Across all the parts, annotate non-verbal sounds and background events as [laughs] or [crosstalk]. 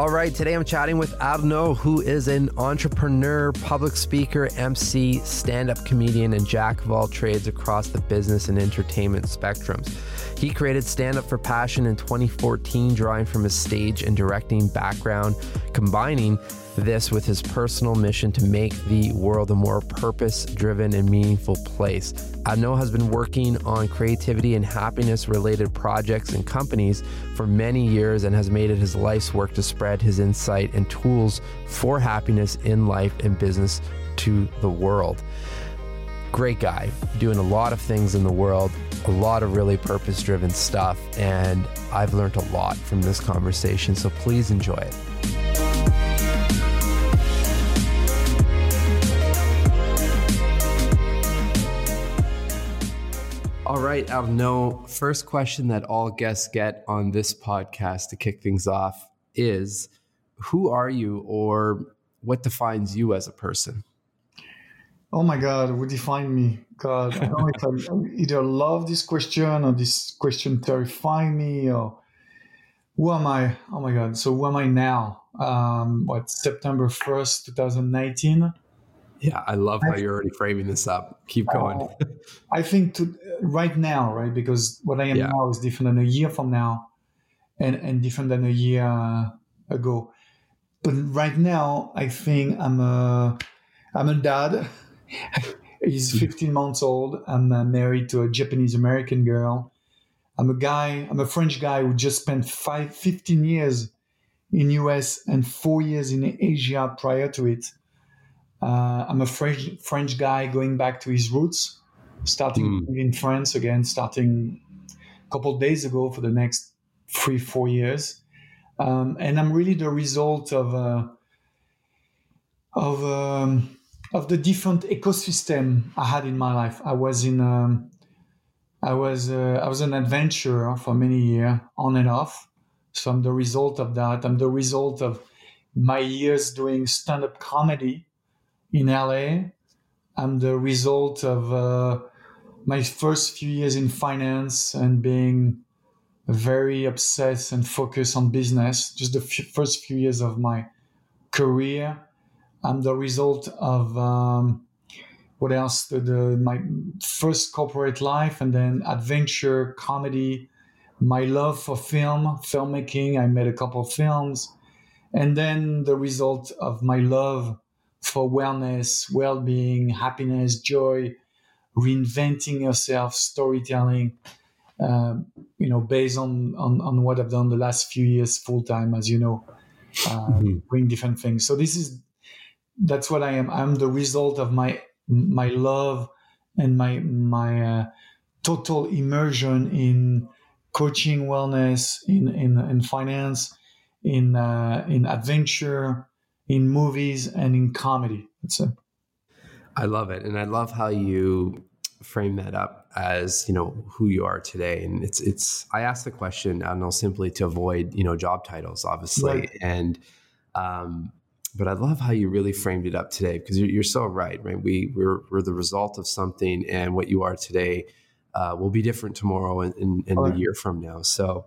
All right, today I'm chatting with Arnaud, who is an entrepreneur, public speaker, MC, stand up comedian, and jack of all trades across the business and entertainment spectrums. He created Stand Up for Passion in 2014, drawing from his stage and directing background, combining this with his personal mission to make the world a more purpose driven and meaningful place. Arnaud has been working on creativity and happiness related projects and companies for many years and has made it his life's work to spread his insight and tools for happiness in life and business to the world. Great guy, doing a lot of things in the world, a lot of really purpose driven stuff, and I've learned a lot from this conversation, so please enjoy it. All right, Arnaud. First question that all guests get on this podcast to kick things off is Who are you or what defines you as a person? Oh my God, what define me? God, I don't know if I [laughs] either love this question or this question terrify me or who am I? Oh my God. So who am I now? Um, what, September 1st, 2019? Yeah, I love how you're already framing this up. Keep going. Uh, [laughs] I think to, right now, right? Because what I am yeah. now is different than a year from now, and and different than a year ago. But right now, I think I'm a I'm a dad. [laughs] He's hmm. 15 months old. I'm uh, married to a Japanese American girl. I'm a guy. I'm a French guy who just spent five, 15 years in US and four years in Asia prior to it uh, I'm a French French guy going back to his roots, starting mm. in France again, starting a couple days ago for the next three four years, um, and I'm really the result of uh, of um, of the different ecosystem I had in my life. I was in um, I was uh, I was an adventurer for many years on and off. So I'm the result of that. I'm the result of my years doing stand up comedy in LA. I'm the result of uh, my first few years in finance and being very obsessed and focused on business. Just the f- first few years of my career. I'm the result of um, what else? The, the, my first corporate life and then adventure, comedy, my love for film, filmmaking. I made a couple of films. And then the result of my love for wellness, well-being, happiness, joy, reinventing yourself, storytelling. Um, you know, based on, on on what I've done the last few years full time, as you know, uh, mm-hmm. doing different things. So this is that's what I am. I'm the result of my my love and my my uh, total immersion in coaching, wellness, in in, in finance, in uh, in adventure, in movies and in comedy. That's it. I love it, and I love how you frame that up as you know who you are today. And it's it's. I asked the question, I don't know, simply to avoid you know job titles, obviously, right. and um, but I love how you really framed it up today because you're, you're, so right, right? We we're, we're the result of something, and what you are today uh, will be different tomorrow and, and, and right. a year from now. So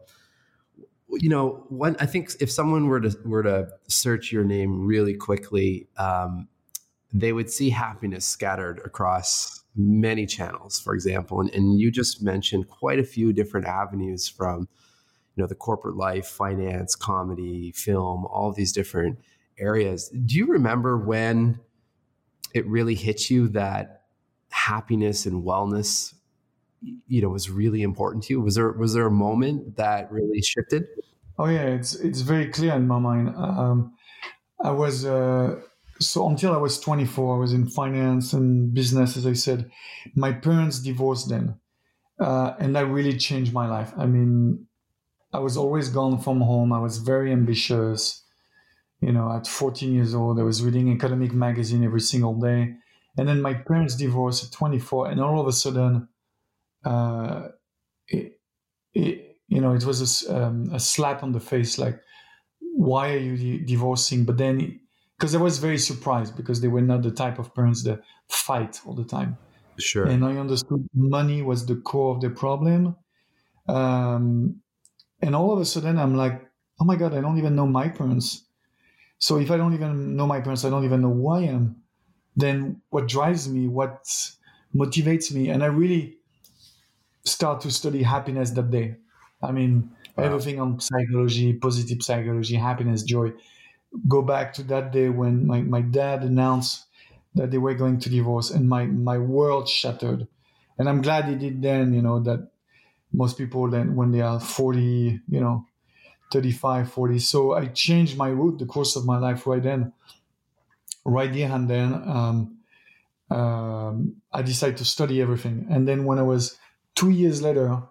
you know, one I think if someone were to were to search your name really quickly, um, they would see happiness scattered across many channels, for example. And, and you just mentioned quite a few different avenues from, you know, the corporate life, finance, comedy, film, all these different areas. Do you remember when it really hit you that happiness and wellness you know was really important to you? Was there was there a moment that really shifted? Oh yeah it's it's very clear in my mind. Um, i was uh, so until i was 24 i was in finance and business as i said. My parents divorced then uh, and that really changed my life. I mean i was always gone from home. I was very ambitious. You know at 14 years old i was reading academic magazine every single day. And then my parents divorced at 24 and all of a sudden uh, it, it, you know, it was a, um, a, slap on the face, like, why are you divorcing? But then, because I was very surprised because they were not the type of parents that fight all the time. Sure. And I understood money was the core of the problem. Um, and all of a sudden, I'm like, oh my God, I don't even know my parents. So if I don't even know my parents, I don't even know who I am, then what drives me, what motivates me, and I really start to study happiness that day. I mean, wow. everything on psychology, positive psychology, happiness, joy. Go back to that day when my, my dad announced that they were going to divorce and my, my world shattered. And I'm glad he did then, you know, that most people then when they are 40, you know, 35, 40. So I changed my route, the course of my life right then. Right there and then um, um, I decided to study everything. And then when I was two years later,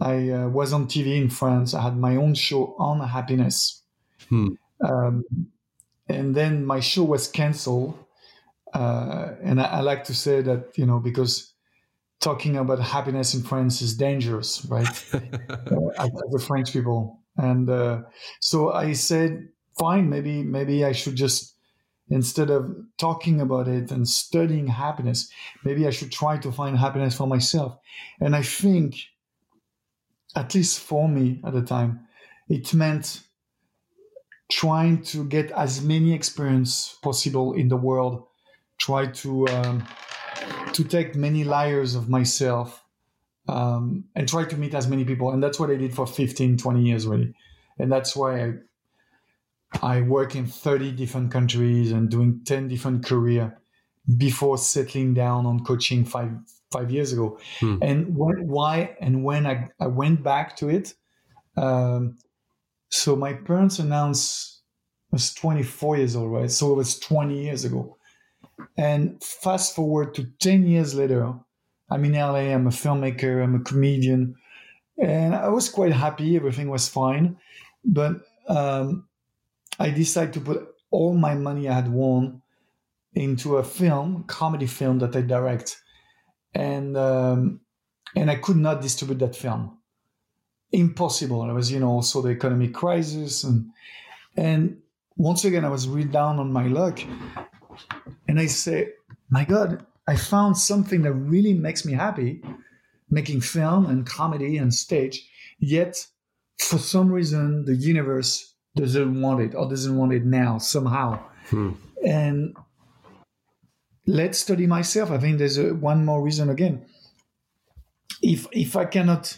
I uh, was on TV in France. I had my own show on happiness. Hmm. Um, and then my show was canceled. Uh, and I, I, like to say that, you know, because talking about happiness in France is dangerous, right? [laughs] uh, the French people. And uh, so I said, fine, maybe, maybe I should just, instead of talking about it and studying happiness, maybe I should try to find happiness for myself. And I think, at least for me at the time, it meant trying to get as many experience possible in the world, try to um, to take many layers of myself um, and try to meet as many people. And that's what I did for 15, 20 years really. And that's why I I work in 30 different countries and doing 10 different career before settling down on coaching five five years ago. Hmm. And when, why and when I, I went back to it, um, so my parents announced I was 24 years old, right? So it was 20 years ago. And fast forward to 10 years later, I'm in LA, I'm a filmmaker, I'm a comedian, and I was quite happy, everything was fine. But um, I decided to put all my money I had won into a film, comedy film that I direct, and um, and I could not distribute that film. Impossible. It was, you know, also the economic crisis, and and once again I was really down on my luck, and I say, my God, I found something that really makes me happy, making film and comedy and stage. Yet, for some reason, the universe doesn't want it or doesn't want it now somehow. Hmm. And let's study myself. I think there's a, one more reason again. If if I cannot,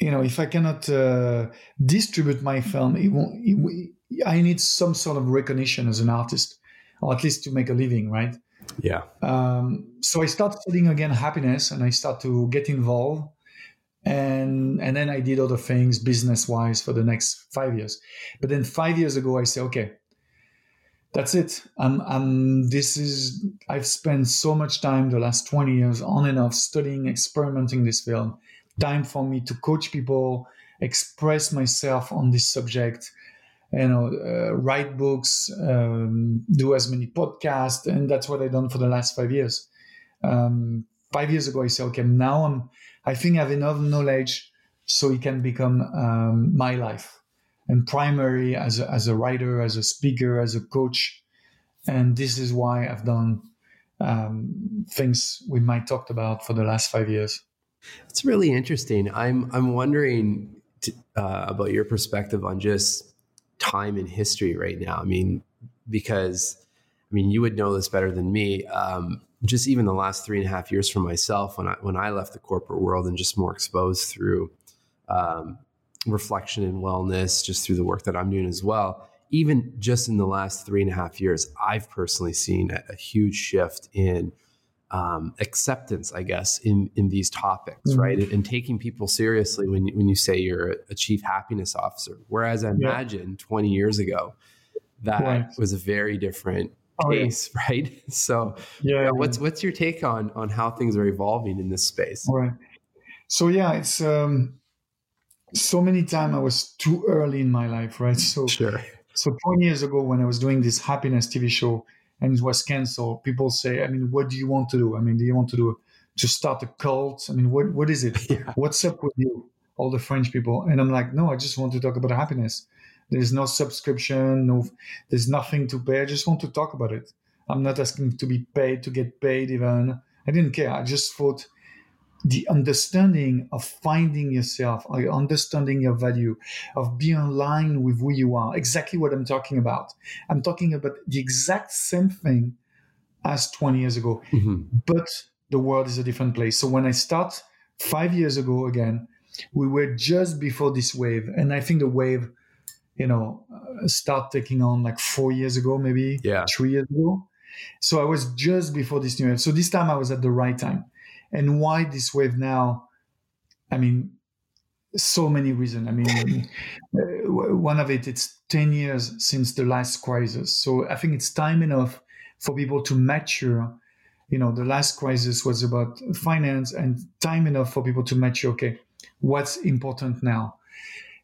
you know, if I cannot uh, distribute my film, it won't, it, I need some sort of recognition as an artist, or at least to make a living, right? Yeah. Um, so I start studying again happiness, and I start to get involved and and then I did other things business wise for the next five years. But then five years ago, I said, okay, that's it. I'm, I'm this is I've spent so much time the last 20 years on and off studying, experimenting this field. Time for me to coach people, express myself on this subject, you know, uh, write books, um, do as many podcasts, and that's what I've done for the last five years. Um, five years ago, I said, okay, now I'm I think I have enough knowledge so it can become um, my life and primary as a, as a writer, as a speaker, as a coach. And this is why I've done um, things we might talked about for the last five years. It's really interesting. I'm I'm wondering to, uh, about your perspective on just time in history right now. I mean, because I mean you would know this better than me. Um, just even the last three and a half years for myself when I when I left the corporate world and just more exposed through um, reflection and wellness, just through the work that I'm doing as well. Even just in the last three and a half years, I've personally seen a, a huge shift in um, acceptance, I guess, in in these topics, mm-hmm. right? And, and, taking people seriously when when you say you're a chief happiness officer. Whereas I imagine 20 years ago, that was a very different pace, oh, yeah. [laughs] right? So, yeah, yeah, what's what's your take on on how things are evolving in this space? Right. So yeah, it's um, so many times I was too early in my life, right? So sure. So 20 years ago, when I was doing this happiness TV show and it was canceled, people say, I mean, what do you want to do? I mean, do you want to do to start a cult? I mean, what what is it? [laughs] Yeah. What's up with you? All the French people, and I'm like, no, I just want to talk about happiness. There's no subscription, no, there's nothing to pay. I just want to talk about it. I'm not asking to be paid to get paid even. I didn't care. I just thought the understanding of finding yourself, or understanding your value, of being aligned with who you are. Exactly what I'm talking about. I'm talking about the exact same thing as 20 years ago, mm-hmm. but the world is a different place. So when I start five years ago again, we were just before this wave, and I think the wave, you know, uh, start taking on like four years ago, maybe yeah. three years ago. So I was just before this new wave. So this time I was at the right time. And why this wave now? I mean so many reasons. I mean [laughs] uh, one of it it's 10 years since the last crisis. So i think it's time enough for people to mature. You know the last crisis was about finance and time enough for people to mature. Okay what's important now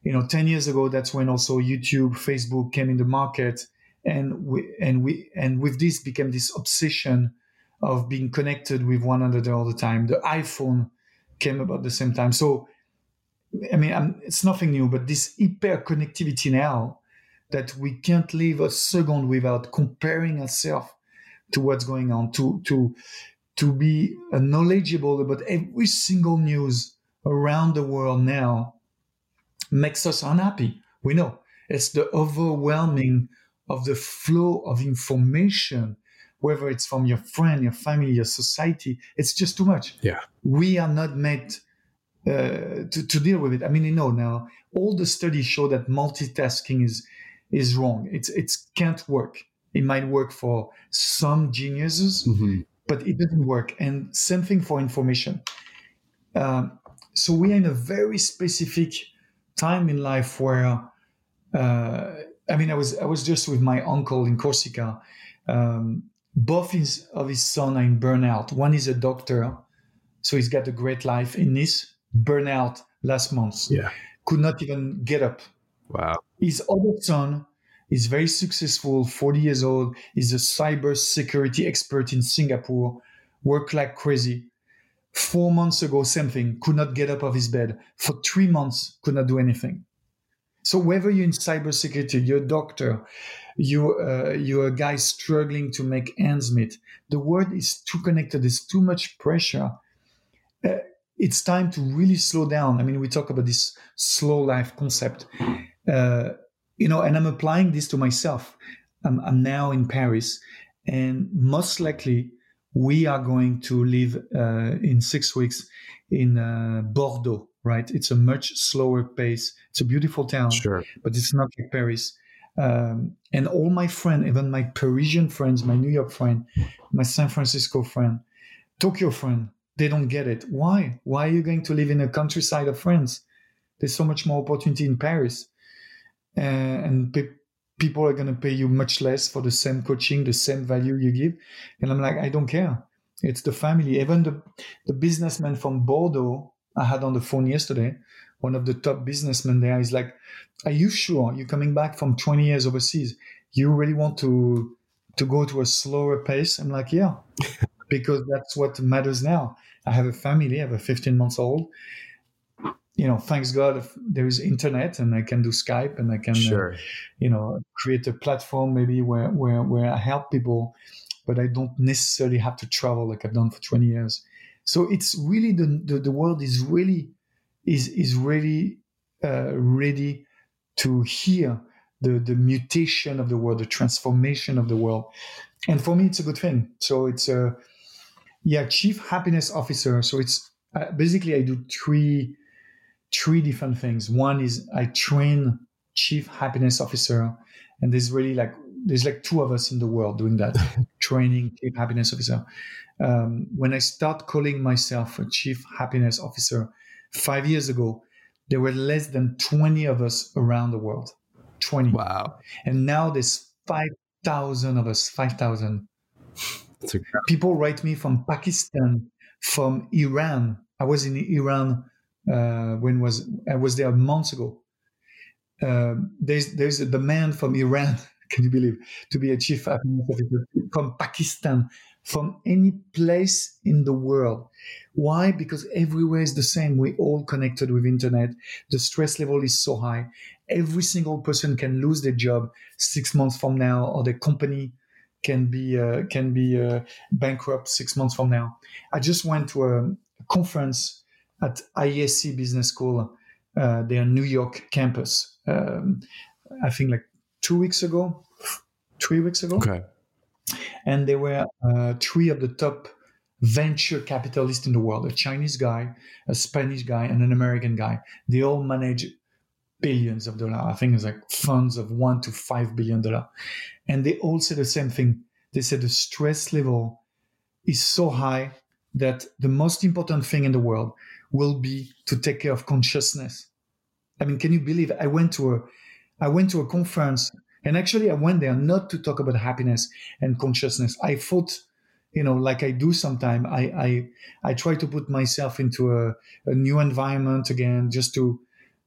you know 10 years ago that's when also youtube facebook came in the market and we and we and with this became this obsession of being connected with one another all the time. The iPhone came about the same time. So, I mean, I'm, it's nothing new, but this hyper connectivity now that we can't live a second without comparing ourselves to what's going on, to to to be knowledgeable about every single news around the world now makes us unhappy. We know it's the overwhelming of the flow of information whether it's from your friend, your family, your society. It's just too much. Yeah. We are not made uh, to, to deal with it. I mean, you know, now all the studies show that multitasking is is wrong. It's it can't work. It might work for some geniuses, mm-hmm. but it doesn't work. And same thing for information. Um, so we are in a very specific time in life where, uh, I mean, I was I was just with my uncle in Corsica, um, both his, of his son are in burnout. One is a doctor, so he's got a great life in this burnout last month. Yeah. Could not even get up. Wow. His other son is very successful, 40 years old, He's a cyber security expert in Singapore, work like crazy. Four months ago, same thing, could not get up of his bed. For three months, could not do anything. So whether you're in cybersecurity, you're a doctor, you uh, you're a guy struggling to make ends meet. The world is too connected. There's too much pressure. Uh, it's time to really slow down. I mean, we talk about this slow life concept, uh, you know, and I'm applying this to myself. I'm, I'm, now in Paris, and most likely we are going to live uh, in six weeks in uh, Bordeaux. Right? It's a much slower pace. It's a beautiful town, sure, but it's not like Paris. Um, and all my friends, even my Parisian friends, my New York friend, my San Francisco friend, Tokyo friend, they don't get it. Why? Why are you going to live in a countryside of France? There's so much more opportunity in Paris, uh, and pe- people are going to pay you much less for the same coaching, the same value you give. And I'm like, I don't care. It's the family. Even the the businessman from Bordeaux I had on the phone yesterday one of the top businessmen there is like, "Are you sure you're coming back from 20 years overseas? You really want to to go to a slower pace?" I'm like, "Yeah, [laughs] because that's what matters now. I have a family. I have a 15 months old. You know, thanks God there is internet and I can do Skype and I can, uh, sure. uh, you know, create a platform maybe where where where I help people, but I don't necessarily have to travel like I've done for 20 years." So it's really the, the, the world is really is is really uh, ready to hear the the mutation of the world, the transformation of the world, and for me, it's a good thing. So it's a yeah, chief happiness officer. So it's uh, basically I do three three different things. One is I train chief happiness officer, and there's really like there's like two of us in the world doing that [laughs] training chief happiness officer. Um, when I start calling myself a chief happiness officer, Five years ago, there were less than 20 of us around the world. 20. Wow. And now there's 5,000 of us, 5,000. People write me from Pakistan, from Iran. I was in Iran uh, when was I was there months ago. Uh, there's there's a demand from Iran. [laughs] Can you believe to be a chief officer from Pakistan, from any place in the world. Why? Because everywhere is the same. We're all connected with internet. The stress level is so high. Every single person can lose their job six months from now, or their company can be uh, can be uh, bankrupt six months from now. I just went to a conference at ISC Business School, uh, their New York campus. Um, I think like two weeks ago, three weeks ago. Okay. And there were uh, three of the top venture capitalists in the world: a Chinese guy, a Spanish guy, and an American guy. They all manage billions of dollars. I think it's like funds of one to five billion dollar, and they all say the same thing. They said the stress level is so high that the most important thing in the world will be to take care of consciousness. I mean, can you believe I went to a I went to a conference and actually I went there not to talk about happiness and consciousness. I thought, you know, like I do sometimes, I I I try to put myself into a, a new environment again, just to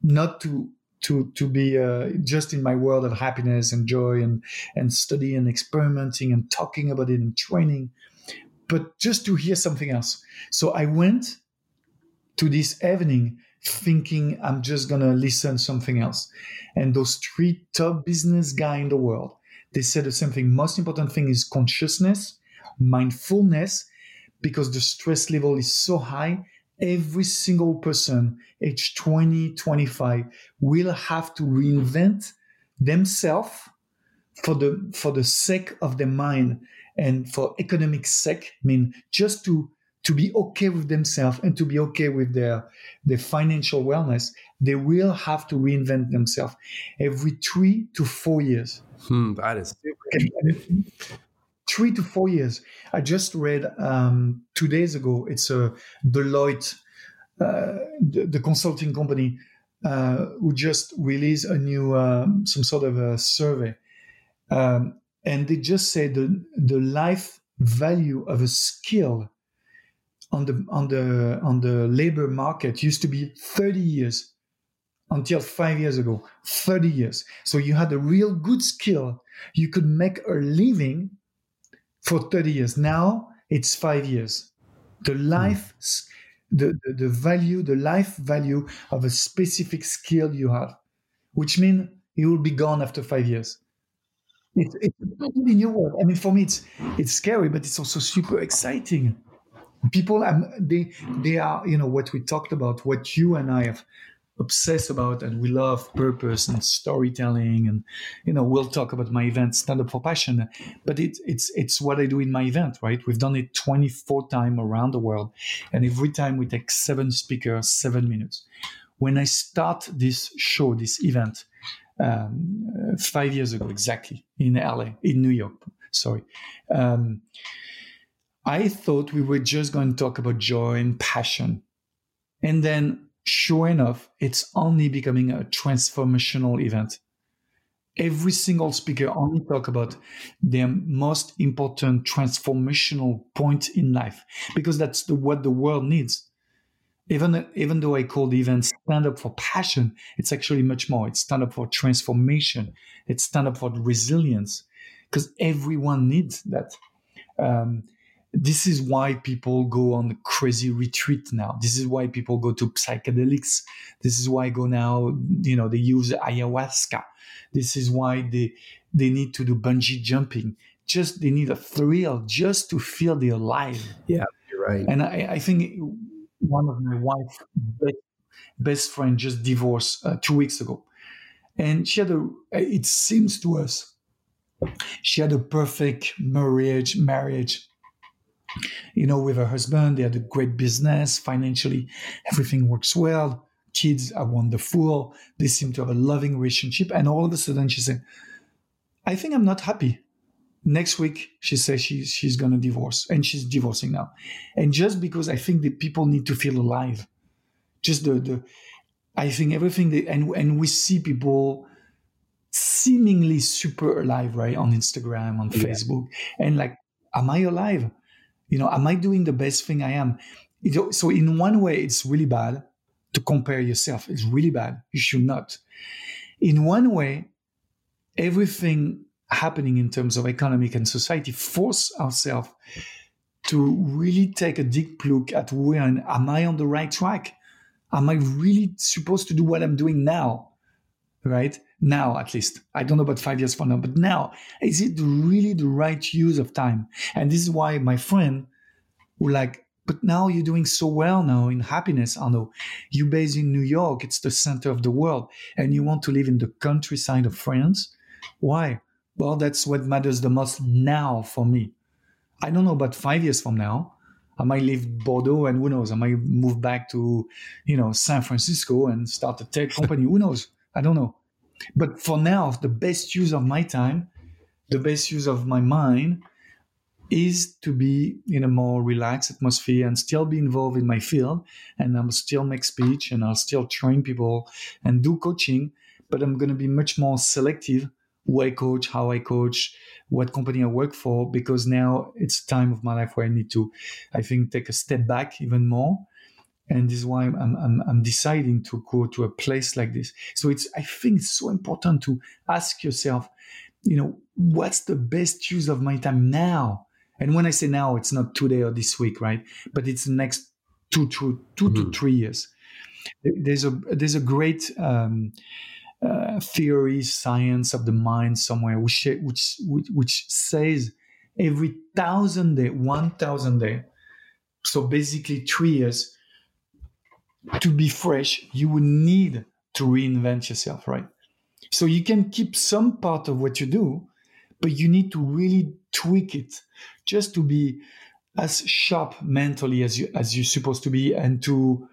not to to to be uh, just in my world of happiness and joy and and study and experimenting and talking about it and training but just to hear something else so i went to this evening thinking i'm just gonna listen something else. And those three top business guy in the world they said the same thing. Most important thing is consciousness mindfulness because the stress level is so high every single person age 20 25 will have to reinvent themselves for the for the sake of their mind and for economic sake i mean just to to be okay with themselves and to be okay with their their financial wellness they will have to reinvent themselves every three to four years hmm, that is three to four years. I just read um, two days ago. It's a Deloitte, uh, the, the, consulting company, uh, who just released a new um, some sort of a survey, um, and they just say the the life value of a skill on the on the on the labor market used to be 30 years until five years ago 30 years so you had a real good skill you could make a living for 30 years. Now it's five years. The hmm. life, mm. the, the, the value, the life value of a specific skill you have, which means it will be gone after five years. It's, it's a totally new world. I mean, for me, it's it's scary, but it's also super exciting. People, they they are, you know, what we talked about, what you and I have obsessed about and we love purpose and storytelling and you know we'll talk about my event stand up for passion but it's it's it's what i do in my event right? We've done it 24 times around the world and every time we take seven speakers seven minutes. When i start this show this event um, five years ago exactly in la in new york sorry um, i thought we were just going to talk about joy and passion and then sure enough, it's only becoming a transformational event. Every single speaker only talk about their most important transformational point in life because that's the, what the world needs. Even, even though I call the event stand up for passion, it's actually much more. It's stand up for transformation. It's stand up for resilience because everyone needs that. Um, this is why people go on crazy retreat now. This is why people go to psychedelics. This is why go now, you know, they use ayahuasca. This is why they they need to do bungee jumping. Just they need a thrill just to feel they're alive. Yeah, you're right. And I, I think one of my wife best, best friend just divorced uh, two weeks ago, and she had a. It seems to us, she had a perfect marriage. Marriage you know, with her husband. They had a great business financially. Everything works well. Kids are wonderful. They seem to have a loving relationship. And all of a sudden, she said, I think I'm not happy. Next week, she says she's, she's going to divorce and she's divorcing now. And just because I think that people need to feel alive, just the, the I think everything that, and, and we see people seemingly super alive, right? On Instagram, on yeah. Facebook. And like, am I alive? You know, am I doing the best thing I am? So in one way, it's really bad to compare yourself. It's really bad. You should not. In one way, everything happening in terms of economic and society force ourselves to really take a deep look at where am I on the right track? Am I really supposed to do what I'm doing now? Right? Now at least i don't know about five years from now but now is it really the right use of time and this is why my friend who like but now you're doing so well now in happiness, Arnaud. you're based in New York, it's the center of the world, and you want to live in the countryside of France. Why? Well, that's what matters the most now for me. I don't know about five years from now. I might leave Bordeaux and who knows, I might move back to, you know, San Francisco and start a tech company. who knows? I don't know. But for now, the best use of my time, the best use of my mind is to be in a more relaxed atmosphere and still be involved in my field. And I'm still make speech and I'll still train people and do coaching, but I'm going to be much more selective who I coach, how I coach, what company I work for, because now it's time of my life where I need to, I think, take a step back even more. And this is why I'm, I'm, I'm deciding to go to a place like this. So it's, I think it's so important to ask yourself, you know, what's the best use of my time now? And when I say now, it's not today or this week, right? But it's the next two, two, two mm-hmm. to three years. There's a there's a great um, uh, theory, science of the mind somewhere, which which which, which says every thousand day, one thousand day, so basically three years, to be fresh, you will need to reinvent yourself, right? So you can keep some part of what you do, but you need to really tweak it just to be as sharp mentally as you as you're supposed to be and to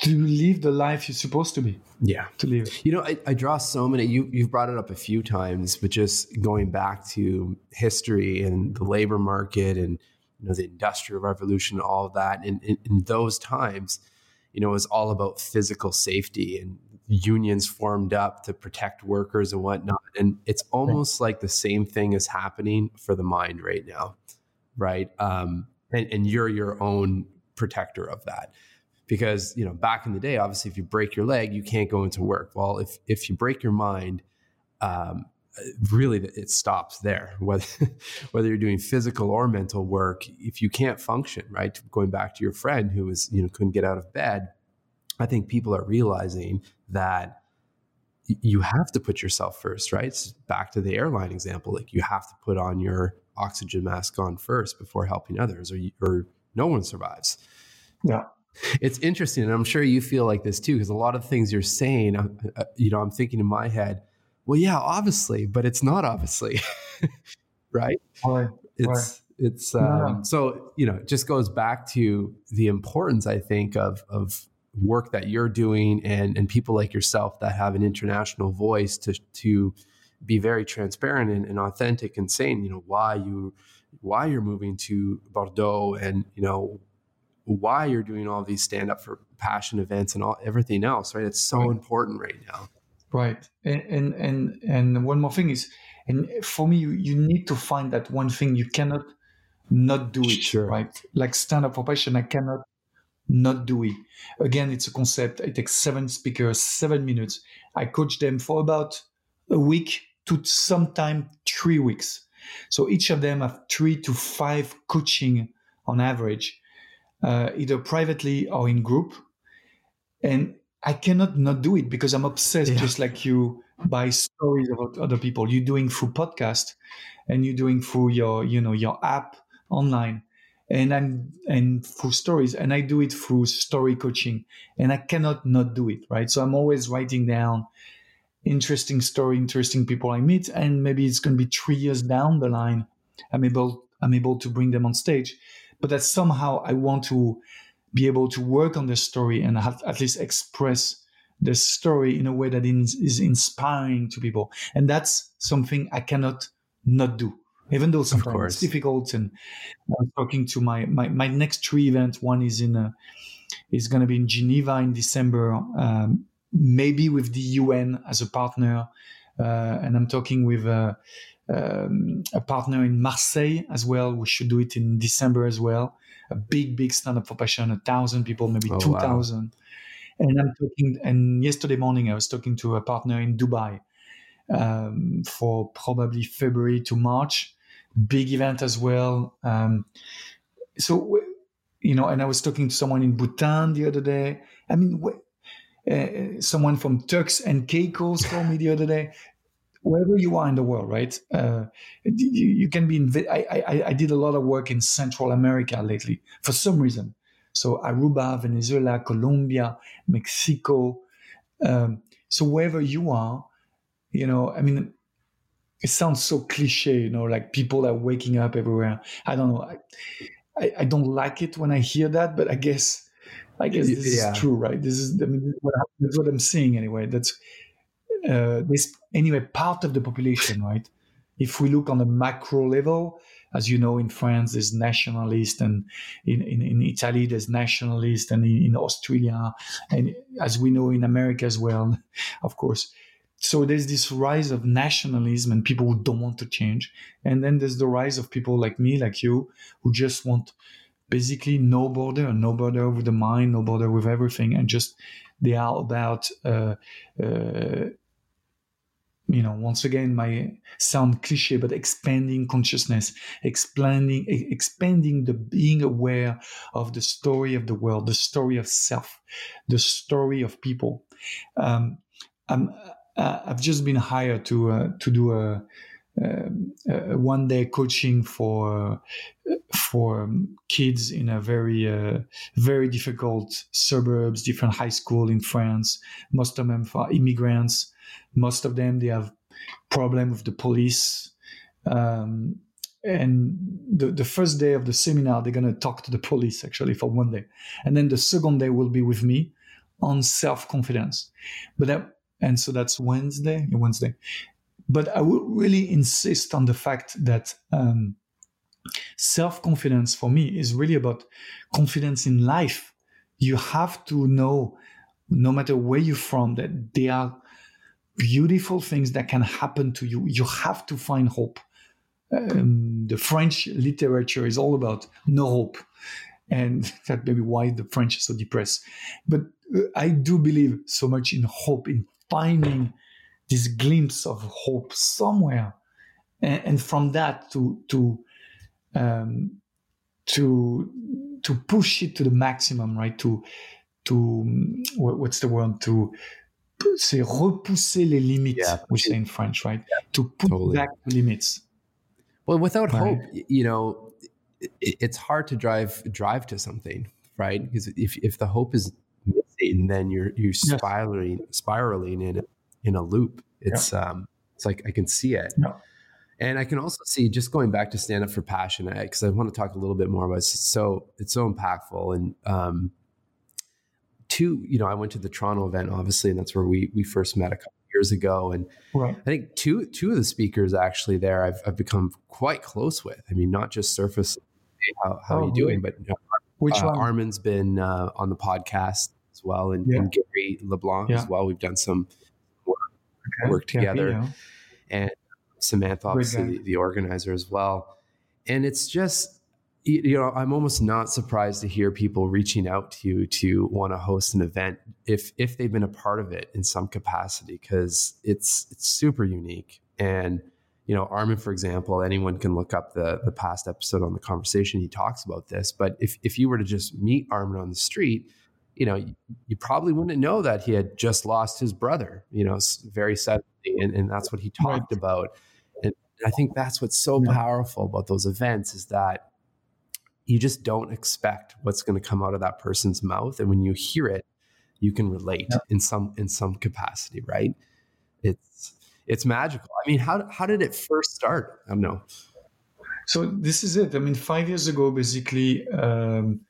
to live the life you're supposed to be. Yeah. To live you know I, I, draw so many you you've brought it up a few times but just going back to history and the labor market and you know the industrial revolution all of that and in, in those times you know it was all about physical safety and unions formed up to protect workers and whatnot. And it's almost like the same thing is happening for the mind right now, right? Um, and, and you're your own protector of that. Because you know, back in the day, obviously, if you break your leg, you can't go into work. Well, if if you break your mind, um, really it stops there [laughs] whether whether you're doing physical or mental work if you can't function right going back to your friend who was you know couldn't get out of bed I think people are realizing that you have to put yourself first, right? It's back to the airline example. Like you have to put on your oxygen mask on first before helping others, or, you, or no one survives. Yeah. It's interesting. And I'm sure you feel like this too, because a lot of things you're saying, uh, uh, you know, I'm thinking in my head, well, yeah, obviously, but it's not obviously, [laughs] right? Right. It's, right. it's, um, so, you know, it just goes back to the importance, I think, of, of, work that you're doing and and people like yourself that have an international voice to to be very transparent and, and authentic and saying you know why you why you're moving to Bordeaux and you know why you're doing all these stand up for passion events and all everything else right it's so important right now right and, and and and one more thing is and for me you, you need to find that one thing you cannot not do it sure. right like stand up for passion i cannot not do it. Again, it's a concept. It takes seven speakers, seven minutes. I coach them for about a week to sometime three weeks. So each of them have three to five coaching on average, uh, either privately or in group. And I cannot not do it because I'm obsessed, yeah. just like you, by stories about other people. You're doing through podcast, and you're doing through your, you know, your app online and I'm and through stories, and I do it through story coaching, and I cannot not do it, right? So I'm always writing down interesting story, interesting people I meet, and maybe it's going to be three years down the line, I'm able I'm able to bring them on stage, but that somehow I want to be able to work on the story and have, at least express the story in a way that is inspiring to people, and that's something I cannot not do even though sometimes it's difficult. And I'm talking to my, my, my next three events. One is in a, is going to be in Geneva in December, um, maybe with the UN as a partner. Uh, and I'm talking with a, um, a partner in Marseille as well. We should do it in December as well. A big, big stand up for passion, a thousand people, maybe oh, 2,000. Wow. And I'm talking, and yesterday morning I was talking to a partner in Dubai um, for probably February to March big event as well. Um, so, you know, and I was talking to someone in Bhutan the other day. I mean, uh, someone from Turks and Caicos called me the other day. Wherever you are in the world, right? Uh, you, you, can be in. I, I, I did a lot of work in Central America lately for some reason. So Aruba, Venezuela, Colombia, Mexico. Um, so wherever you are, you know, I mean, it sounds so cliche, you know, like people are waking up everywhere. I don't know. I, I, I don't like it when I hear that, but I guess, I guess this yeah. is true, right? This is, I mean, that's what I'm seeing anyway. That's uh, this anyway part of the population, right? If we look on a macro level, as you know, in France there's nationalist, and in, in, in Italy there's nationalist, and in, in Australia, and as we know in America as well, [laughs] of course. So there's this rise of nationalism and people who don't want to change, and then there's the rise of people like me, like you, who just want basically no border, no border with the mind, no border with everything, and just they are about uh, uh, you know once again my sound cliche but expanding consciousness expanding expanding the being aware of the story of the world the story of self the story of people. Um, I'm, uh, i've just been hired to uh, to do a one day coaching for for um, kids in a very uh, very difficult suburbs different high school in france. Most of them are immigrants. Most of them they have problem with the police. Um, and the, the first day of the seminar they're going to talk to the police actually for one day. And then the second day will be with me on self-confidence. But that, and so that's wednesday wednesday but i would really insist on the fact that um, self-confidence for me is really about confidence in life you have to know no matter where you're from that there are beautiful things that can happen to you. You have to find hope. Um, the French literature is all about no hope. And [laughs] that may be why the French are so depressed. But uh, I do believe so much in hope, in finding this glimpse of hope somewhere. And, and from that to, to, um, to, to push it to the maximum, right? To, to, what's the word? To, c'est repousser les limites, yeah. we say in French, right? Yeah. To put totally. back the limits. Well, without right. hope, you know, it, it's hard to drive drive to something, right? Because if if the hope is missing, then you're you're spiraling yes. spiraling in in a loop. It's yeah. um, it's like I can see it. Yeah. And I can also see just going back to stand up for passion because I want to talk a little bit more about it. It's so it's so impactful and um, two, you know, I went to the Toronto event, obviously, and that's where we we first met a couple years ago. And right. I think two two of the speakers actually there I've, I've become quite close with. I mean, not just surface, how, how oh, are you doing, but you know, which uh, one? Armin's been uh, on the podcast as well, and, yeah. and Gary LeBlanc yeah. as well. We've done some okay. work together, yeah. and Samantha, obviously the, the organizer as well. And it's just you know, I'm almost not surprised to hear people reaching out to you to want to host an event if if they've been a part of it in some capacity because it's it's super unique. And you know, Armin, for example, anyone can look up the the past episode on the conversation. He talks about this. But if if you were to just meet Armin on the street, you know, you, probably wouldn't know that he had just lost his brother. You know, very suddenly, and, and that's what he talked right. about. And I think that's what's so yeah. powerful about those events is that you just don't expect what's going to come out of that person's mouth and when you hear it you can relate in some in some capacity right it's it's magical i mean how how did it first start i don't know so this is it i mean 5 years ago basically um,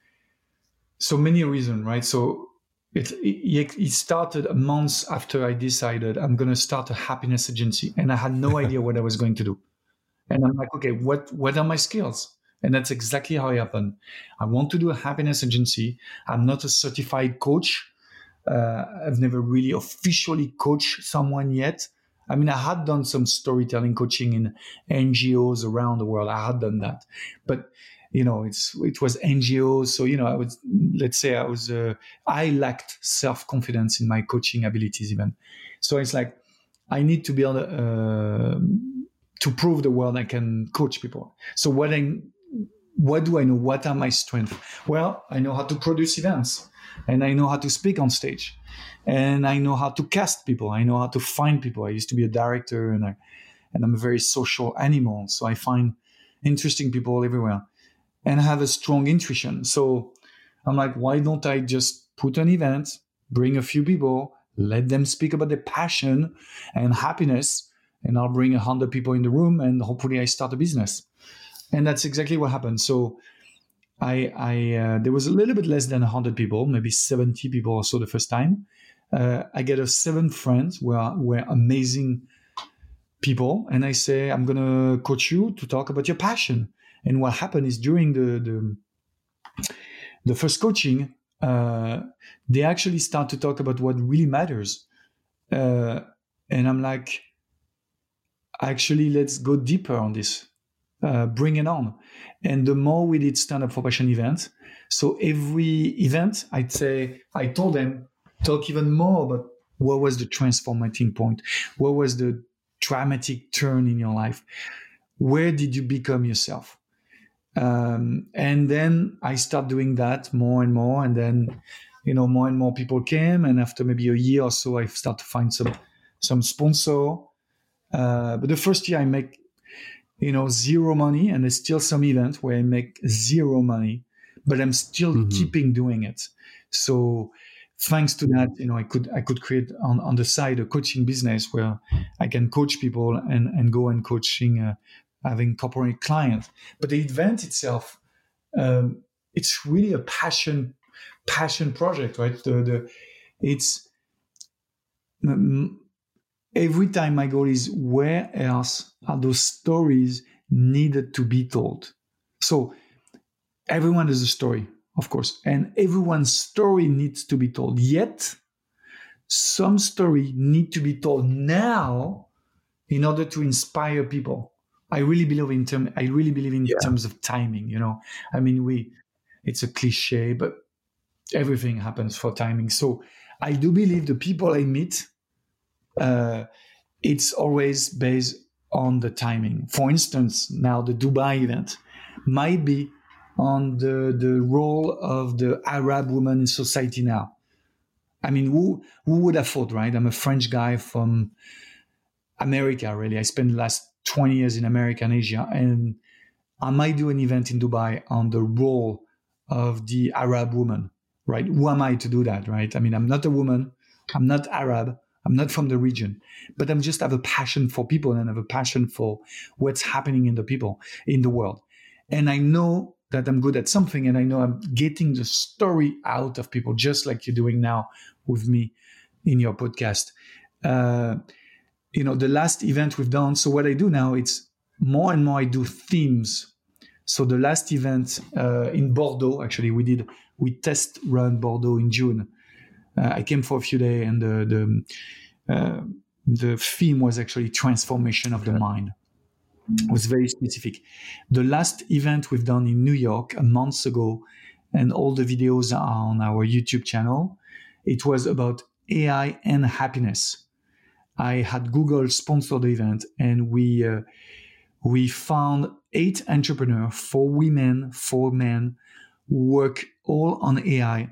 so many reasons right so it, it, it started a month after I decided I'm going to start a happiness agency, and I had no [laughs] idea what I was going to do. And I'm like, okay, what what are my skills? And that's exactly how it happened. I want to do a happiness agency. I'm not a certified coach. Uh, I've never really officially coached someone yet. I mean, I had done some storytelling coaching in NGOs around the world. I had done that, but you know, it's it was NGOs. So you know, I was let's say I was uh, I lacked self confidence in my coaching abilities even. So it's like I need to be able to, uh, to prove the world I can coach people. So what I what do I know? What are my strengths? Well, I know how to produce events and I know how to speak on stage. and I know how to cast people. I know how to find people. I used to be a director, and I and I'm a very social animal, so I find interesting people everywhere, and have a strong intuition. So I'm like, why don't I just put an event, bring a few people, let them speak about their passion and happiness, and I'll bring a hundred people in the room, and hopefully I start a business. And that's exactly what happened. So I, I uh, there was a little bit less than 100 people, maybe 70 people or so the first time. Uh, I get a seven friends who are, were amazing people, and I say, I'm going to coach you to talk about your passion. And what happened is during the, the, the first coaching, uh, they actually start to talk about what really matters. Uh, and I'm like, actually, let's go deeper on this uh, bring it on. And the more we did stand up for passion events, so every event, I'd say, I told them, talk even more about what was the transformating point, what was the dramatic turn in your life, where did you become yourself? Um, and then I start doing that more and more, and then you know more and more people came, and after maybe a year or so, I start to find some some sponsor. Uh, but the first year, I make you know, zero money, and there's still some event where I make zero money, but I'm still mm-hmm. keeping doing it. So thanks to that, you know, I could I could create on, on the side a coaching business where I can coach people and and go and coaching, uh, having corporate clients. But the event itself, um, it's really a passion passion project, right? The the it's every time my goal is where else are those stories needed to be told? So everyone has a story, of course, and everyone's story needs to be told. Yet some story need to be told now in order to inspire people. I really believe in term. I really believe in yeah. terms of timing. You know, I mean, we. It's a cliche, but everything happens for timing. So I do believe the people I meet uh, it's always based on the timing. For instance, now the Dubai event might be on the, the role of the Arab woman in society now. I mean, who, who would have thought, right? I'm a French guy from America, really. I spent the last 20 years in America and Asia, and I might do an event in Dubai on the role of the Arab woman, right? Who am I to do that, right? I mean, I'm not a woman, I'm not Arab, I'm not from the region, but I'm just have a passion for people and I have a passion for what's happening in the people in the world. And I know that I'm good at something and I know I'm getting the story out of people, just like you're doing now with me in your podcast. Uh, you know, the last event we've done. So what I do now, it's more and more I do themes. So the last event uh, in Bordeaux, actually, we did we test run Bordeaux in June. Uh, I came for a few days, and the the, uh, the theme was actually transformation of the mind. It was very specific. The last event we've done in New York a month ago, and all the videos are on our YouTube channel. It was about AI and happiness. I had Google sponsor the event, and we uh, we found eight entrepreneurs, four women, four men, work all on AI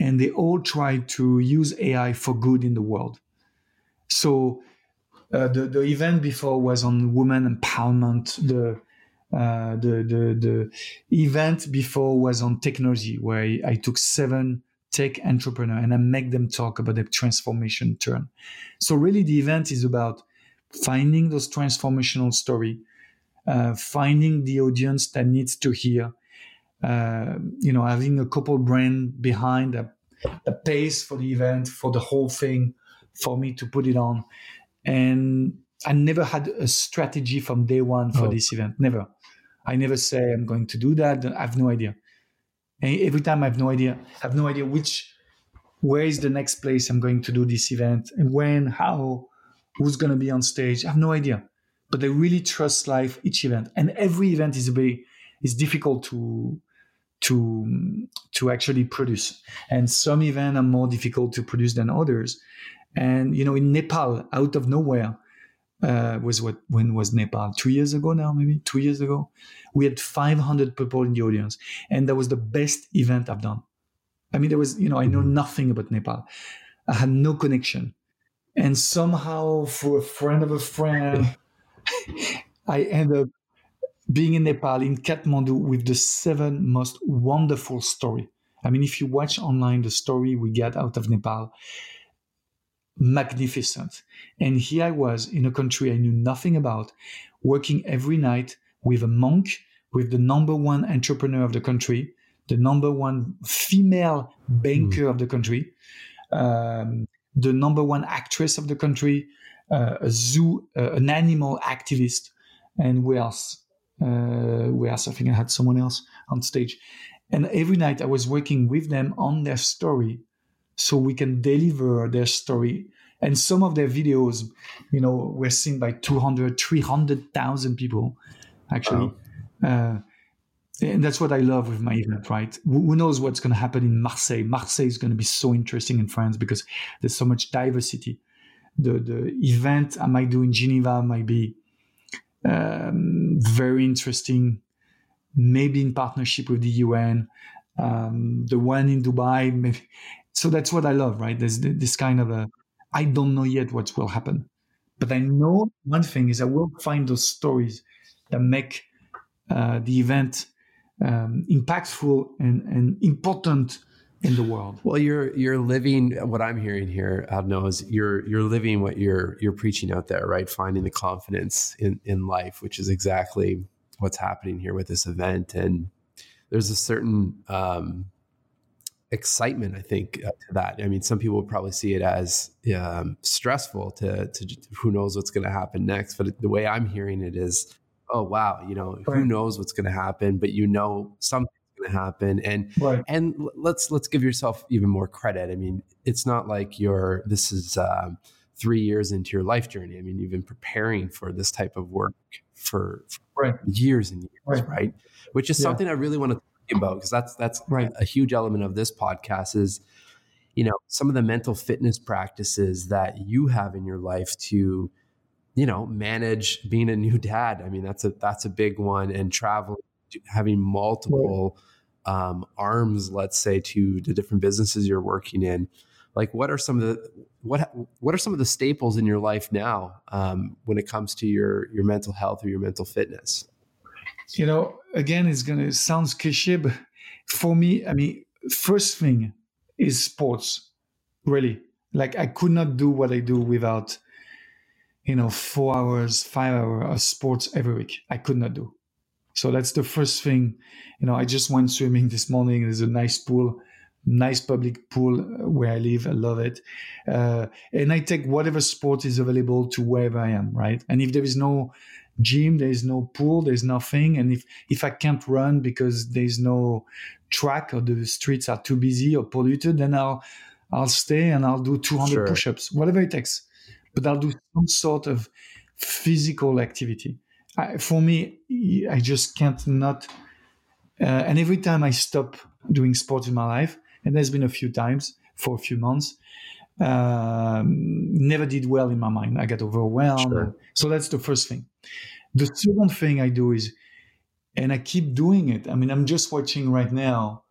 and they all try to use AI for good in the world. So uh, the the event before was on women empowerment. The uh, the the the event before was on technology, where I, I took seven tech entrepreneur and I make them talk about the transformation turn. So really, the event is about finding those transformational story, uh, finding the audience that needs to hear, uh, you know, having a couple brand behind a, a pace for the event, for the whole thing, for me to put it on. And I never had a strategy from day one for oh. this event. Never. I never say I'm going to do that. I have no idea. And every time I have no idea. I have no idea which, where is the next place I'm going to do this event and when, how, who's going to be on stage. I have no idea. But I really trust life each event, and every event is very is difficult to to to actually produce and some events are more difficult to produce than others and you know in nepal out of nowhere uh, was what when was nepal two years ago now maybe two years ago we had 500 people in the audience and that was the best event i've done i mean there was you know i know mm-hmm. nothing about nepal I had no connection. And somehow, for a friend of a friend, [laughs] I end up being in Nepal, in Kathmandu, with the seven most wonderful story. I mean, if you watch online the story we get out of Nepal, magnificent. And here I was in a country I knew nothing about, working every night with a monk, with the number one entrepreneur of the country, the number one female banker mm. of the country, um, the number one actress of the country, uh, a zoo, uh, an animal activist, and where else? Uh, where else? I think I had someone else on stage. And every night I was working with them on their story so we can deliver their story. And some of their videos, you know, were seen by 200, 300,000 people, actually. Uh, and that's what I love with my event, right? Who knows what's going to happen in Marseille? Marseille is going to be so interesting in France because there's so much diversity. The the event I might do in Geneva might be um, very interesting, maybe in partnership with the UN. Um, the one in Dubai, maybe. So that's what I love, right? There's this kind of a I don't know yet what will happen, but I know one thing is I will find those stories that make uh, the event um, impactful and, and important in the world. Well, you're you're living what I'm hearing here, Arnaud, is you're you're living what you're you're preaching out there, right? Finding the confidence in in life, which is exactly what's happening here with this event. And there's a certain um, excitement, I think, uh, to that. I mean, some people would probably see it as um, stressful to to who knows what's going to happen next. But the way I'm hearing it is oh wow, you know, right. who knows what's going to happen, but you know something's going to happen, and right. and let's let's give yourself even more credit. I mean, it's not like you're this is um, three years into your life journey. I mean, you've been preparing for this type of work for, for right. years and years, right? Which is yeah. something I really want to talk about because that's that's right. a huge element of this podcast is you know some of the mental fitness practices that you have in your life to you know, manage being a new dad. I mean, that's a that's a big one, and traveling, having multiple um, arms, let's say, to the different businesses you're working in. Like, what are some of the what what are some of the staples in your life now um, when it comes to your your mental health or your mental fitness? You know, again, it's gonna sound cliche, but for me, I mean, first thing is sports. Really, like I could not do what I do without you know, four hours, five hours of sports every week. I could not do. So that's the first thing. You know, I just went swimming this morning. There's a nice pool, nice public pool where I live. I love it. Uh, and I take whatever sport is available to wherever I am, right? And if there is no gym, there is no pool, there's nothing. And if, if I can't run because there's no track or the streets are too busy or polluted, then I'll, I'll stay and I'll do 200 sure. push-ups, whatever it takes but I'll do some sort of physical activity. I, for me, I just can't not. Uh, and every time I stop doing sports in my life, and there's been a few times for a few months, um, never did well in my mind. I get overwhelmed. Sure. So that's the first thing. The second thing I do is, and I keep doing it. I mean, I'm just watching right now.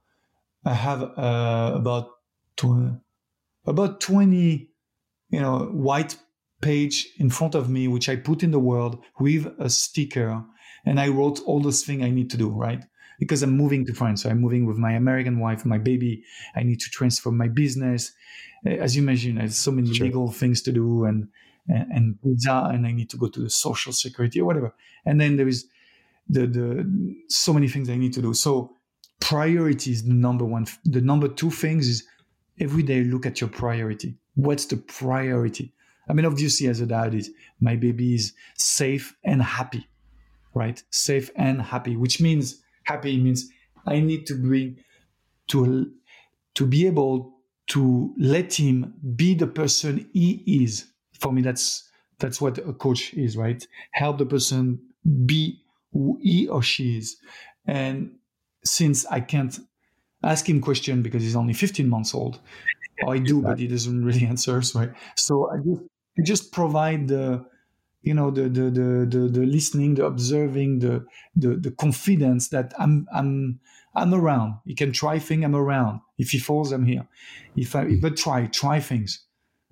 I have uh, about tw- about 20, you know, white page in front of me, which I put in the world with a sticker. And I wrote all those things I need to do, right? Because I'm moving to France. So I'm moving with my American wife, my baby. I need to transfer my business. Eh, as you imagine, there's so many sure. legal things to do and, and, and visa, and I need to go to the social security or whatever. And then there is the, the, so many things I need to do. So priority is the number one. The number two things is every day look at your priority. What's the priority? I mean, obviously, as a dad, is my baby is safe and happy, right? Safe and happy, which means happy means I need to bring to to be able to let him be the person he is. For me, that's that's what a coach is, right? Help the person be who he or she is. And since I can't ask him question because he's only 15 months old, I do, but he doesn't really [laughs] answer, right? So I just just provide the you know the the the the, the listening the observing the, the the confidence that i'm i'm i'm around. He can try things i'm around. If he falls i'm here. If i but try try things.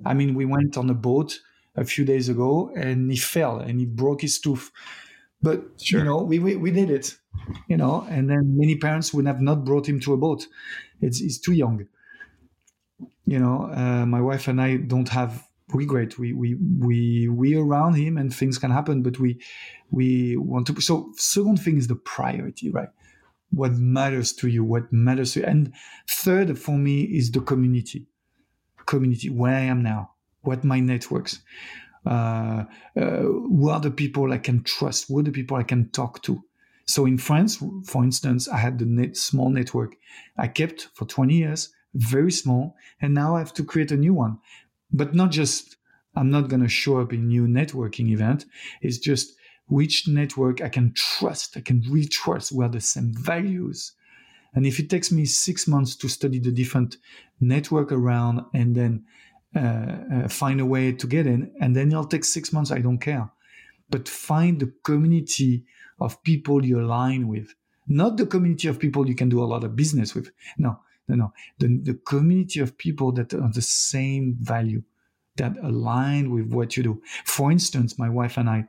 I mean we went on a boat a few days ago and he fell and he broke his tooth. But sure. you know we, we we did it you know and then many parents would have not brought him to a boat. It's it's too young. You know uh, my wife and i don't have regret. We we we we around him, and things can happen. But we we want to. So second thing is the priority, right? What matters to you? What matters to you? And third for me is the community. Community where I am now. What my networks. Uh, uh, who are the people I can trust? Who are the people I can talk to? So in France, for instance, I had the net, small network I kept for 20 years, very small, and now I have to create a new one but not just i'm not going to show up in new networking event. It's just which network i can trust i can really trust where the same values. And if it takes me six months to study the different network around and then uh, uh, find a way to get in and then it'll take six months i don't care. But find the community of people you align with. Not the community of people you can do a lot of business with. No no, no. The, the community of people that are the same value, that align with what you do. For instance, my wife and I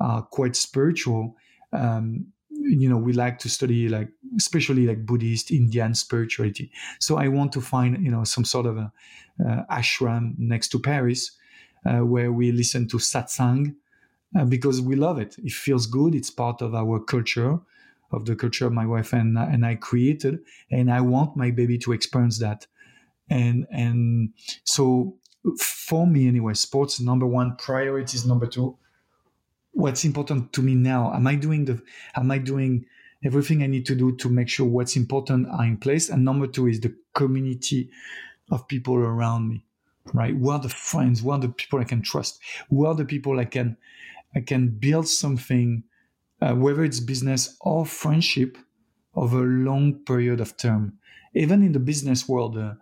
are quite spiritual. Um, you know, we like to study like, especially like Buddhist, Indian spirituality. So I want to find, you know, some sort of a uh, ashram next to Paris uh, where we listen to satsang uh, because we love it. It feels good. It's part of our culture of the culture my wife and, and I created. And I want my baby to experience that. And, and so for me anyway, sports number one, priorities number two. What's important to me now? Am I doing the, am I doing everything I need to do to make sure what's important are in place? And number two is the community of people around me, right? Who are the friends? Who are the people I can trust? Who are the people I can, I can build something uh, whether it's business or friendship, over a long period of term. Even in the business world, uh,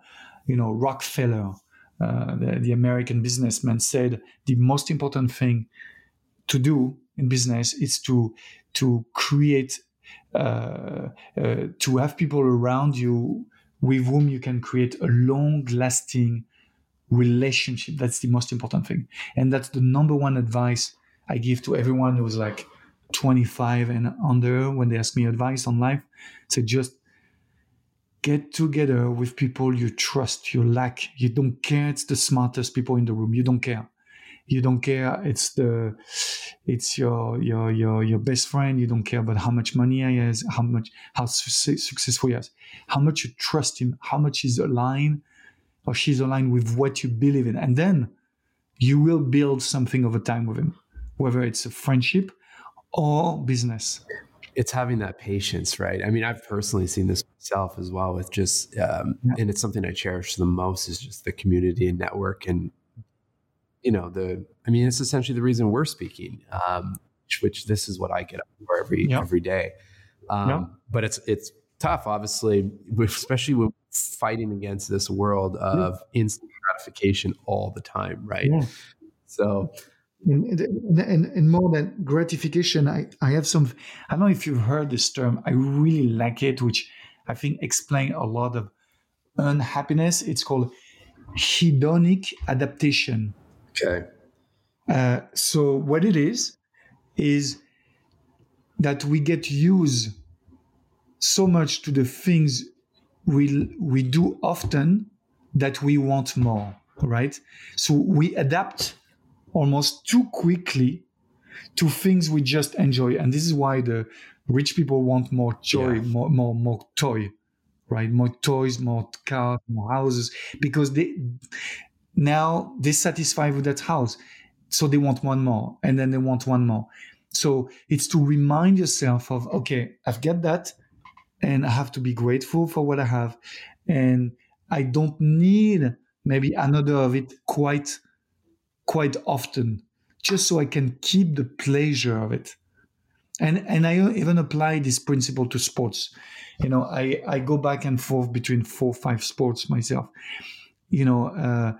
you know, Rockefeller, uh, the, the, American businessman, said the most important thing to do in business is to to create uh, uh, to have people around you with whom you can create a long lasting relationship. That's the most important thing, and that's the number one advice I give to everyone who's like 25 and under when they ask me advice on life say just get together with people you trust you like you don't care it's the smartest people in the room. You don't care. You don't care it's the it's your your your your best friend. You don't care about how much money he has how much how su- successful he is how much you trust him how much he's aligned or she's aligned with what you believe in. And then you will build something over time with him whether it's a friendship or business it's having that patience, right? I mean, I've personally seen this myself as well with just, um, yeah. and it's something I cherish the most is just the community and network. And, you know, the, I mean, it's essentially the reason we're speaking, um, which, which, this is what I get up for every, yeah. every day. Um, yeah. But it's, it's tough, obviously, especially when fighting against this world of instant gratification all the time, right? So, and, and, and, more than gratification, I, I have some, I don't know if you've heard this term, I really like it, which I think explain a lot of unhappiness. It's called hedonic adaptation. Okay. Uh, so what it is, is that we get used so much to the things we, we do often that we want more, right? So we adapt almost too quickly to things we just enjoy. And this is why the rich people want more joy, yeah. more, more, more toy, right? More toys, more cars, more houses, because they now they're satisfied with that house. So they want one more and then they want one more. So it's to remind yourself of, okay, I've got that and I have to be grateful for what I have. And I don't need maybe another of it quite quite often just so I can keep the pleasure of it. And and I even apply this principle to sports. You know, I, I go back and forth between four five sports myself. You know, uh,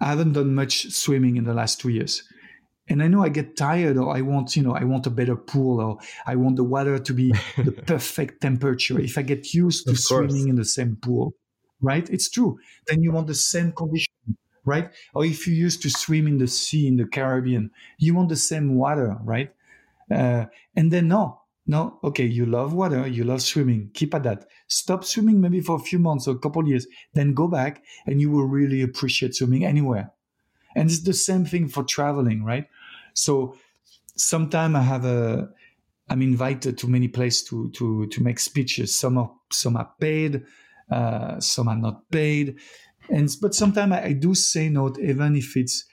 I haven't done much swimming in the last two years. and I know I get tired or I want, you know, I want a better pool or I want the water to be the [laughs] perfect temperature. If I get used to swimming in the same pool, right? It's true. Then you want the same condition, right? Or if you used to swim in the sea in the Caribbean, you want the same water, right? Uh, and then no, no, okay, you love water, you love swimming, keep at that. Stop swimming maybe for a few months or a couple years, then go back and you will really appreciate swimming anywhere. And it's the same thing for traveling, right? So sometimes I have a, I'm invited to many places to to to make speeches. Some are some are paid, uh, some are not paid, and but sometimes I, I do say no, even if it's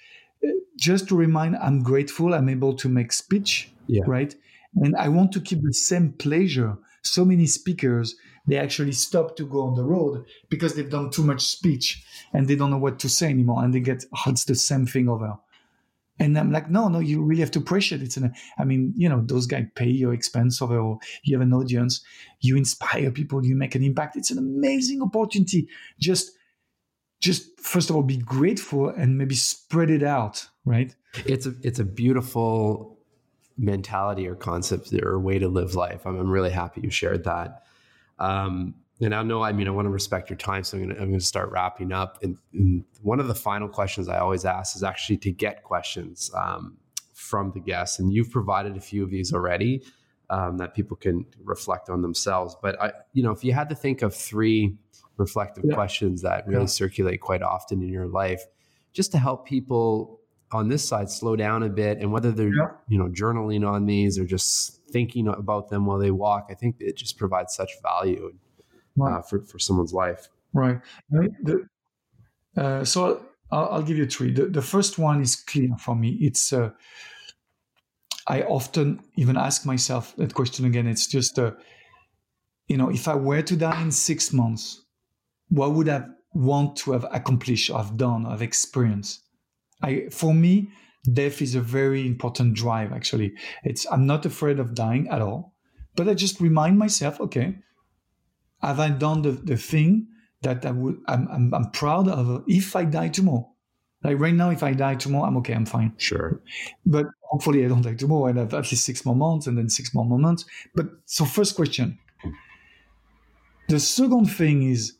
uh, just to remind I'm grateful I'm able to make speech, yeah. right? And I want to keep the same pleasure. So many speakers they actually stop to go on the road because they've done too much speech and they don't know what to say anymore, and they get [laughs] oh, it's the same thing over. And I'm like, no, no, you really have to appreciate it. It's an, I mean, you know, those guys pay your expense over, or you have an audience, you inspire people, you make an impact. It's an amazing opportunity. Just, just first of all, be grateful and maybe spread it out, right? It's a, it's a beautiful mentality or concept or way to live life. I'm, I'm really happy you shared that. Um, and I know, I mean, I want to respect your time, so I'm going to, I'm going to start wrapping up. And, and, one of the final questions I always ask is actually to get questions um, from the guests, and you've provided a few of these already um, that people can reflect on themselves. But I, you know, if you had to think of three reflective yeah. questions that really yeah. circulate quite often in your life, just to help people on this side slow down a bit, and whether they're yeah. you know journaling on these or just thinking about them while they walk, I think it just provides such value right. uh, for, for someone's life. Right. The, uh, so I'll, I'll, give you three. The, the first one is clear for me. It's uh, I often even ask myself that question again. It's just, uh, you know, if I were to die in six months, what would I want to have accomplished, or have done, or have experienced? I, for me, death is a very important drive. Actually, it's I'm not afraid of dying at all, but I just remind myself, okay, have I done the, the thing that I would I'm, I'm, I'm proud of if I die tomorrow? Like right now, if I die tomorrow, I'm okay, I'm fine. Sure. But hopefully I don't die tomorrow and have at least six more months and then six more months. But so first question. The second thing is,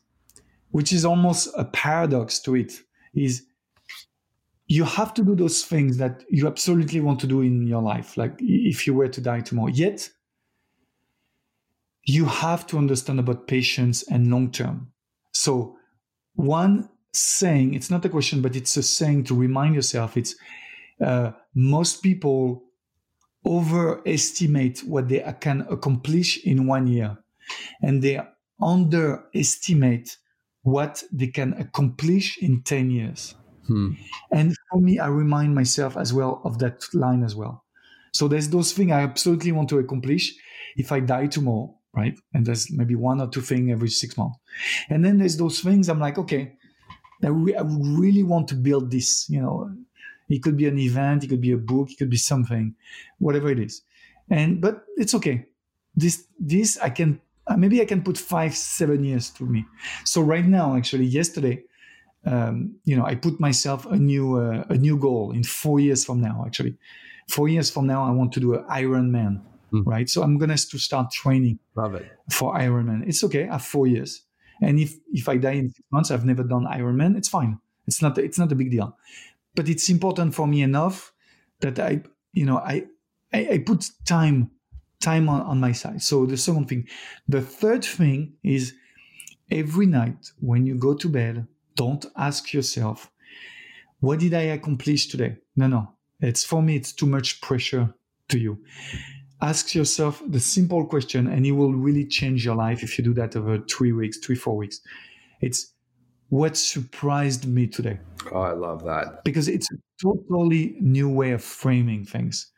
which is almost a paradox to it, is you have to do those things that you absolutely want to do in your life. Like if you were to die tomorrow. Yet you have to understand about patience and long term. So, one saying, it's not a question, but it's a saying to remind yourself it's uh, most people overestimate what they can accomplish in one year, and they underestimate what they can accomplish in 10 years. Hmm. And for me, I remind myself as well of that line as well. So there's those things I absolutely want to accomplish. If I die tomorrow, right? And there's maybe one or two things every six months. And then there's those things I'm like, okay, I, re- I really want to build this. You know, it could be an event, it could be a book, it could be something, whatever it is. And but it's okay. This this I can uh, maybe I can put five seven years to me. So right now, actually, yesterday. Um, you know, I put myself a new uh, a new goal in four years from now. Actually, four years from now, I want to do an Ironman mm. right? So I'm gonna to start training Love it. for Ironman. It's okay. I have four years, and if if I die in six months, I've never done Ironman. It's fine. It's not it's not a big deal, but it's important for me enough that I you know I I, I put time time on, on my side. So the second thing, the third thing is every night when you go to bed, don't ask yourself, what did I accomplish today? No, no. It's for me, it's too much pressure to you ask yourself the simple question and it will really change your life if you do that over three weeks three four weeks it's what surprised me today oh i love that because it's a totally new way of framing things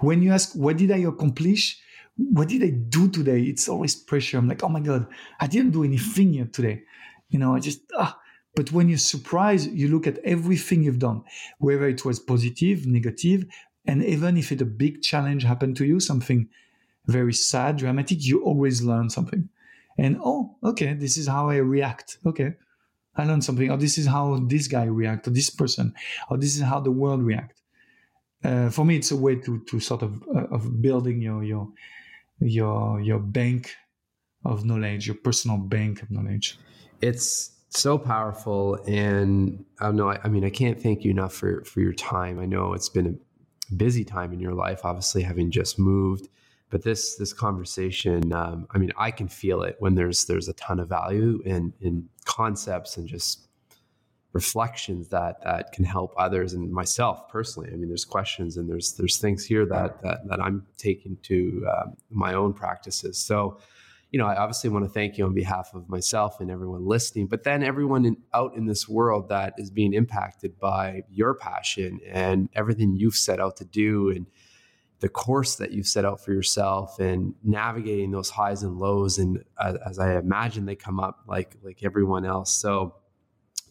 when you ask what did i accomplish what did i do today it's always pressure i'm like oh my god i didn't do anything yet today you know i just ah but when you're surprised, you look at everything you've done, whether it was positive, negative, and even if it a big challenge happened to you, something very sad, dramatic, you always learn something. And oh, okay, this is how I react. Okay, I learned something. Or this is how this guy react, or this person, or this is how the world react. Uh, for me, it's a way to to sort of uh, of building your your your your bank of knowledge, your personal bank of knowledge. It's so powerful, and I don't know. I, I mean, I can't thank you enough for for your time. I know it's been a busy time in your life, obviously having just moved but this this conversation um, i mean i can feel it when there's there's a ton of value in in concepts and just reflections that that can help others and myself personally. I mean there's questions and there's there's things here that that, that i'm taking to uh, my own practices. So you know i obviously want to thank you on behalf of myself and everyone listening but then everyone in, out in this world that is being impacted by your passion and everything you've set out to do and the course that you've set out for yourself and navigating those highs and lows and uh, as i imagine they come up like like everyone else. So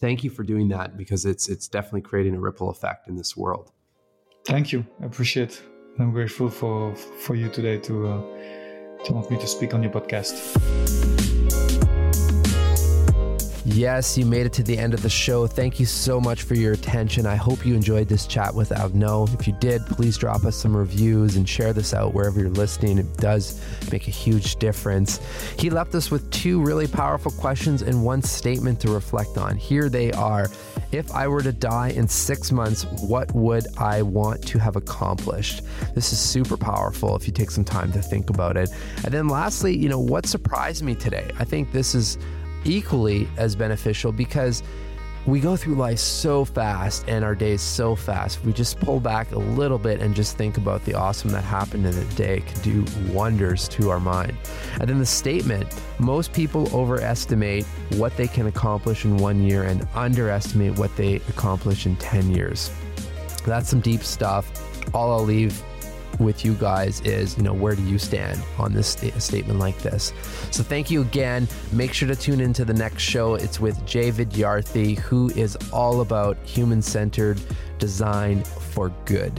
thank you for doing that because it's it's definitely creating a ripple effect in this world. Thank you. I appreciate It. i'm grateful for for you today to uh, to want me to speak on your podcast Yes, you made it to the end of the show. Thank you so much for your attention. I hope you enjoyed this chat with Arnaud. If you did, please drop us some reviews and share this out wherever you're listening. It does make a huge difference. He left us with two really powerful questions and one statement to reflect on. Here they are If I were to die in six months, what would I want to have accomplished? This is super powerful if you take some time to think about it. And then lastly, you know, what surprised me today? I think this is equally as beneficial because we go through life so fast and our days so fast. We just pull back a little bit and just think about the awesome that happened in a day can do wonders to our mind. And then the statement most people overestimate what they can accomplish in one year and underestimate what they accomplish in 10 years. That's some deep stuff. All I'll leave with you guys is, you know, where do you stand on this st- statement like this? So thank you again. Make sure to tune into the next show. It's with Jay Vidyarthi, who is all about human centered design for good.